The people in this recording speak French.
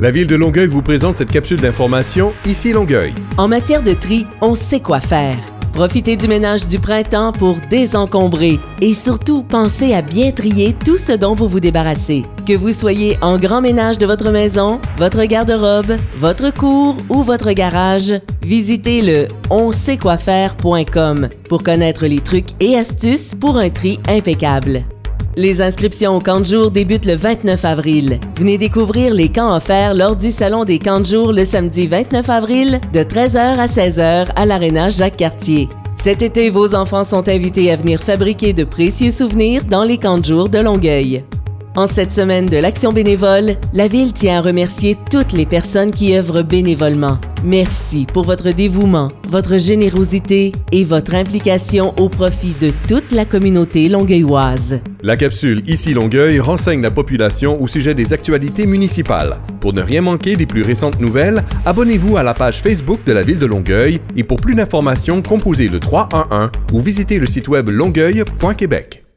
La ville de Longueuil vous présente cette capsule d'information Ici Longueuil. En matière de tri, on sait quoi faire. Profitez du ménage du printemps pour désencombrer et surtout pensez à bien trier tout ce dont vous vous débarrassez. Que vous soyez en grand ménage de votre maison, votre garde-robe, votre cour ou votre garage, visitez le onsaitkwoifaire.com pour connaître les trucs et astuces pour un tri impeccable. Les inscriptions au camp de jour débutent le 29 avril. Venez découvrir les camps offerts lors du Salon des camps de jour le samedi 29 avril de 13h à 16h à l'Arena Jacques-Cartier. Cet été, vos enfants sont invités à venir fabriquer de précieux souvenirs dans les camps de jour de Longueuil. En cette semaine de l'Action bénévole, la Ville tient à remercier toutes les personnes qui œuvrent bénévolement. Merci pour votre dévouement, votre générosité et votre implication au profit de toute la communauté longueuilloise. La capsule Ici Longueuil renseigne la population au sujet des actualités municipales. Pour ne rien manquer des plus récentes nouvelles, abonnez-vous à la page Facebook de la Ville de Longueuil et pour plus d'informations, composez le 311 ou visitez le site web longueuil.québec.